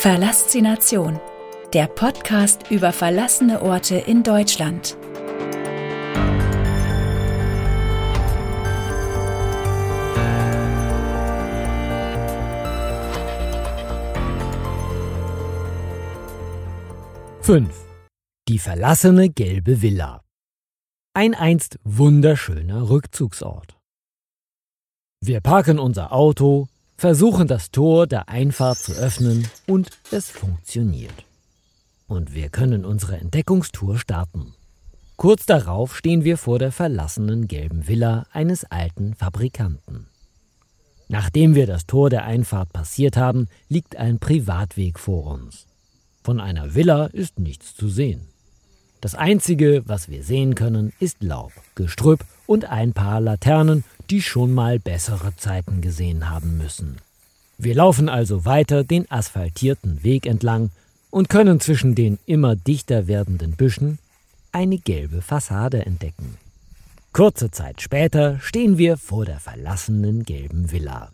Verlassination, der Podcast über verlassene Orte in Deutschland. Fünf. Die verlassene gelbe Villa. Ein einst wunderschöner Rückzugsort. Wir parken unser Auto, versuchen das Tor der Einfahrt zu öffnen und es funktioniert. Und wir können unsere Entdeckungstour starten. Kurz darauf stehen wir vor der verlassenen gelben Villa eines alten Fabrikanten. Nachdem wir das Tor der Einfahrt passiert haben, liegt ein Privatweg vor uns. Von einer Villa ist nichts zu sehen. Das Einzige, was wir sehen können, ist Laub, Gestrüpp und ein paar Laternen, die schon mal bessere Zeiten gesehen haben müssen. Wir laufen also weiter den asphaltierten Weg entlang und können zwischen den immer dichter werdenden Büschen eine gelbe Fassade entdecken. Kurze Zeit später stehen wir vor der verlassenen gelben Villa.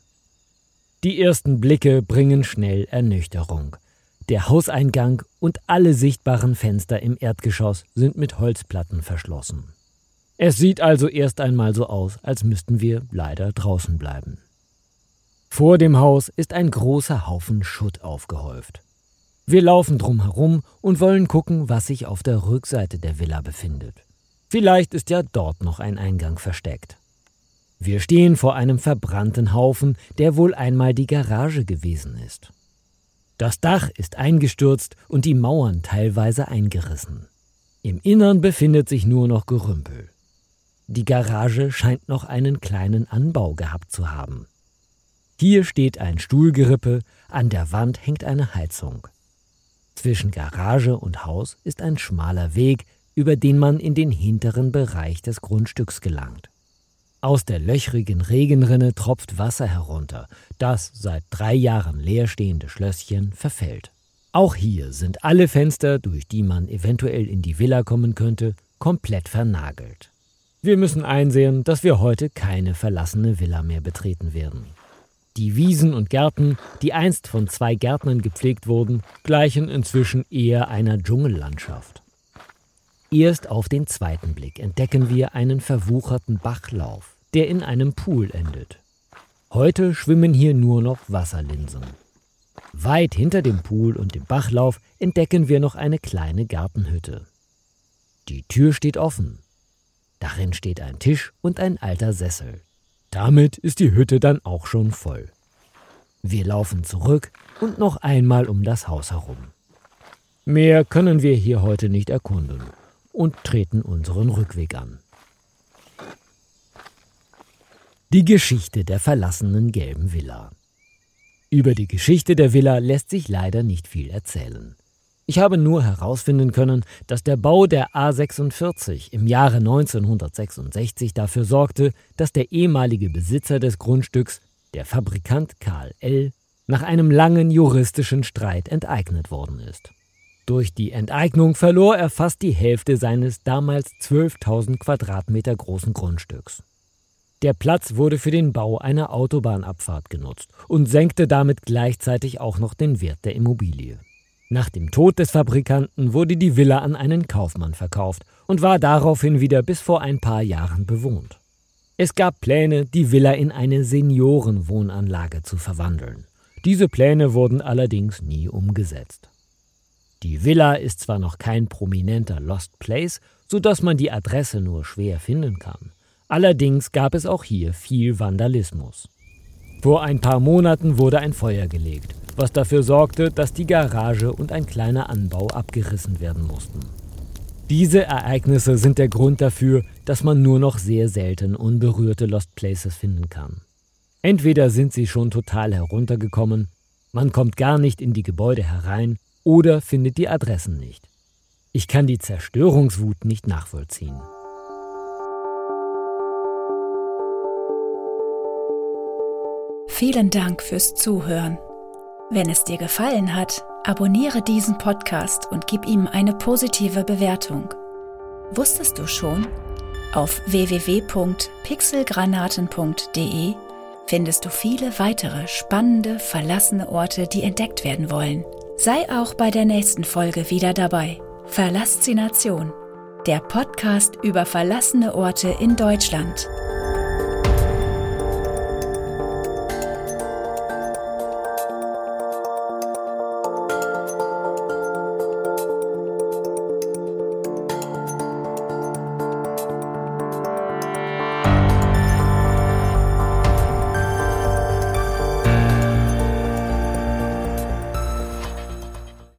Die ersten Blicke bringen schnell Ernüchterung. Der Hauseingang und alle sichtbaren Fenster im Erdgeschoss sind mit Holzplatten verschlossen. Es sieht also erst einmal so aus, als müssten wir leider draußen bleiben. Vor dem Haus ist ein großer Haufen Schutt aufgehäuft. Wir laufen drum herum und wollen gucken, was sich auf der Rückseite der Villa befindet. Vielleicht ist ja dort noch ein Eingang versteckt. Wir stehen vor einem verbrannten Haufen, der wohl einmal die Garage gewesen ist. Das Dach ist eingestürzt und die Mauern teilweise eingerissen. Im Innern befindet sich nur noch Gerümpel. Die Garage scheint noch einen kleinen Anbau gehabt zu haben. Hier steht ein Stuhlgerippe, an der Wand hängt eine Heizung. Zwischen Garage und Haus ist ein schmaler Weg, über den man in den hinteren Bereich des Grundstücks gelangt. Aus der löchrigen Regenrinne tropft Wasser herunter, das seit drei Jahren leerstehende Schlösschen verfällt. Auch hier sind alle Fenster, durch die man eventuell in die Villa kommen könnte, komplett vernagelt. Wir müssen einsehen, dass wir heute keine verlassene Villa mehr betreten werden. Die Wiesen und Gärten, die einst von zwei Gärtnern gepflegt wurden, gleichen inzwischen eher einer Dschungellandschaft. Erst auf den zweiten Blick entdecken wir einen verwucherten Bachlauf, der in einem Pool endet. Heute schwimmen hier nur noch Wasserlinsen. Weit hinter dem Pool und dem Bachlauf entdecken wir noch eine kleine Gartenhütte. Die Tür steht offen. Darin steht ein Tisch und ein alter Sessel. Damit ist die Hütte dann auch schon voll. Wir laufen zurück und noch einmal um das Haus herum. Mehr können wir hier heute nicht erkunden und treten unseren Rückweg an. Die Geschichte der verlassenen gelben Villa. Über die Geschichte der Villa lässt sich leider nicht viel erzählen. Ich habe nur herausfinden können, dass der Bau der A46 im Jahre 1966 dafür sorgte, dass der ehemalige Besitzer des Grundstücks, der Fabrikant Karl L., nach einem langen juristischen Streit enteignet worden ist. Durch die Enteignung verlor er fast die Hälfte seines damals 12.000 Quadratmeter großen Grundstücks. Der Platz wurde für den Bau einer Autobahnabfahrt genutzt und senkte damit gleichzeitig auch noch den Wert der Immobilie. Nach dem Tod des Fabrikanten wurde die Villa an einen Kaufmann verkauft und war daraufhin wieder bis vor ein paar Jahren bewohnt. Es gab Pläne, die Villa in eine Seniorenwohnanlage zu verwandeln. Diese Pläne wurden allerdings nie umgesetzt. Die Villa ist zwar noch kein prominenter Lost Place, so dass man die Adresse nur schwer finden kann. Allerdings gab es auch hier viel Vandalismus. Vor ein paar Monaten wurde ein Feuer gelegt was dafür sorgte, dass die Garage und ein kleiner Anbau abgerissen werden mussten. Diese Ereignisse sind der Grund dafür, dass man nur noch sehr selten unberührte Lost Places finden kann. Entweder sind sie schon total heruntergekommen, man kommt gar nicht in die Gebäude herein oder findet die Adressen nicht. Ich kann die Zerstörungswut nicht nachvollziehen. Vielen Dank fürs Zuhören. Wenn es dir gefallen hat, abonniere diesen Podcast und gib ihm eine positive Bewertung. Wusstest du schon? Auf www.pixelgranaten.de findest du viele weitere spannende, verlassene Orte, die entdeckt werden wollen. Sei auch bei der nächsten Folge wieder dabei. Verlassination, der Podcast über verlassene Orte in Deutschland.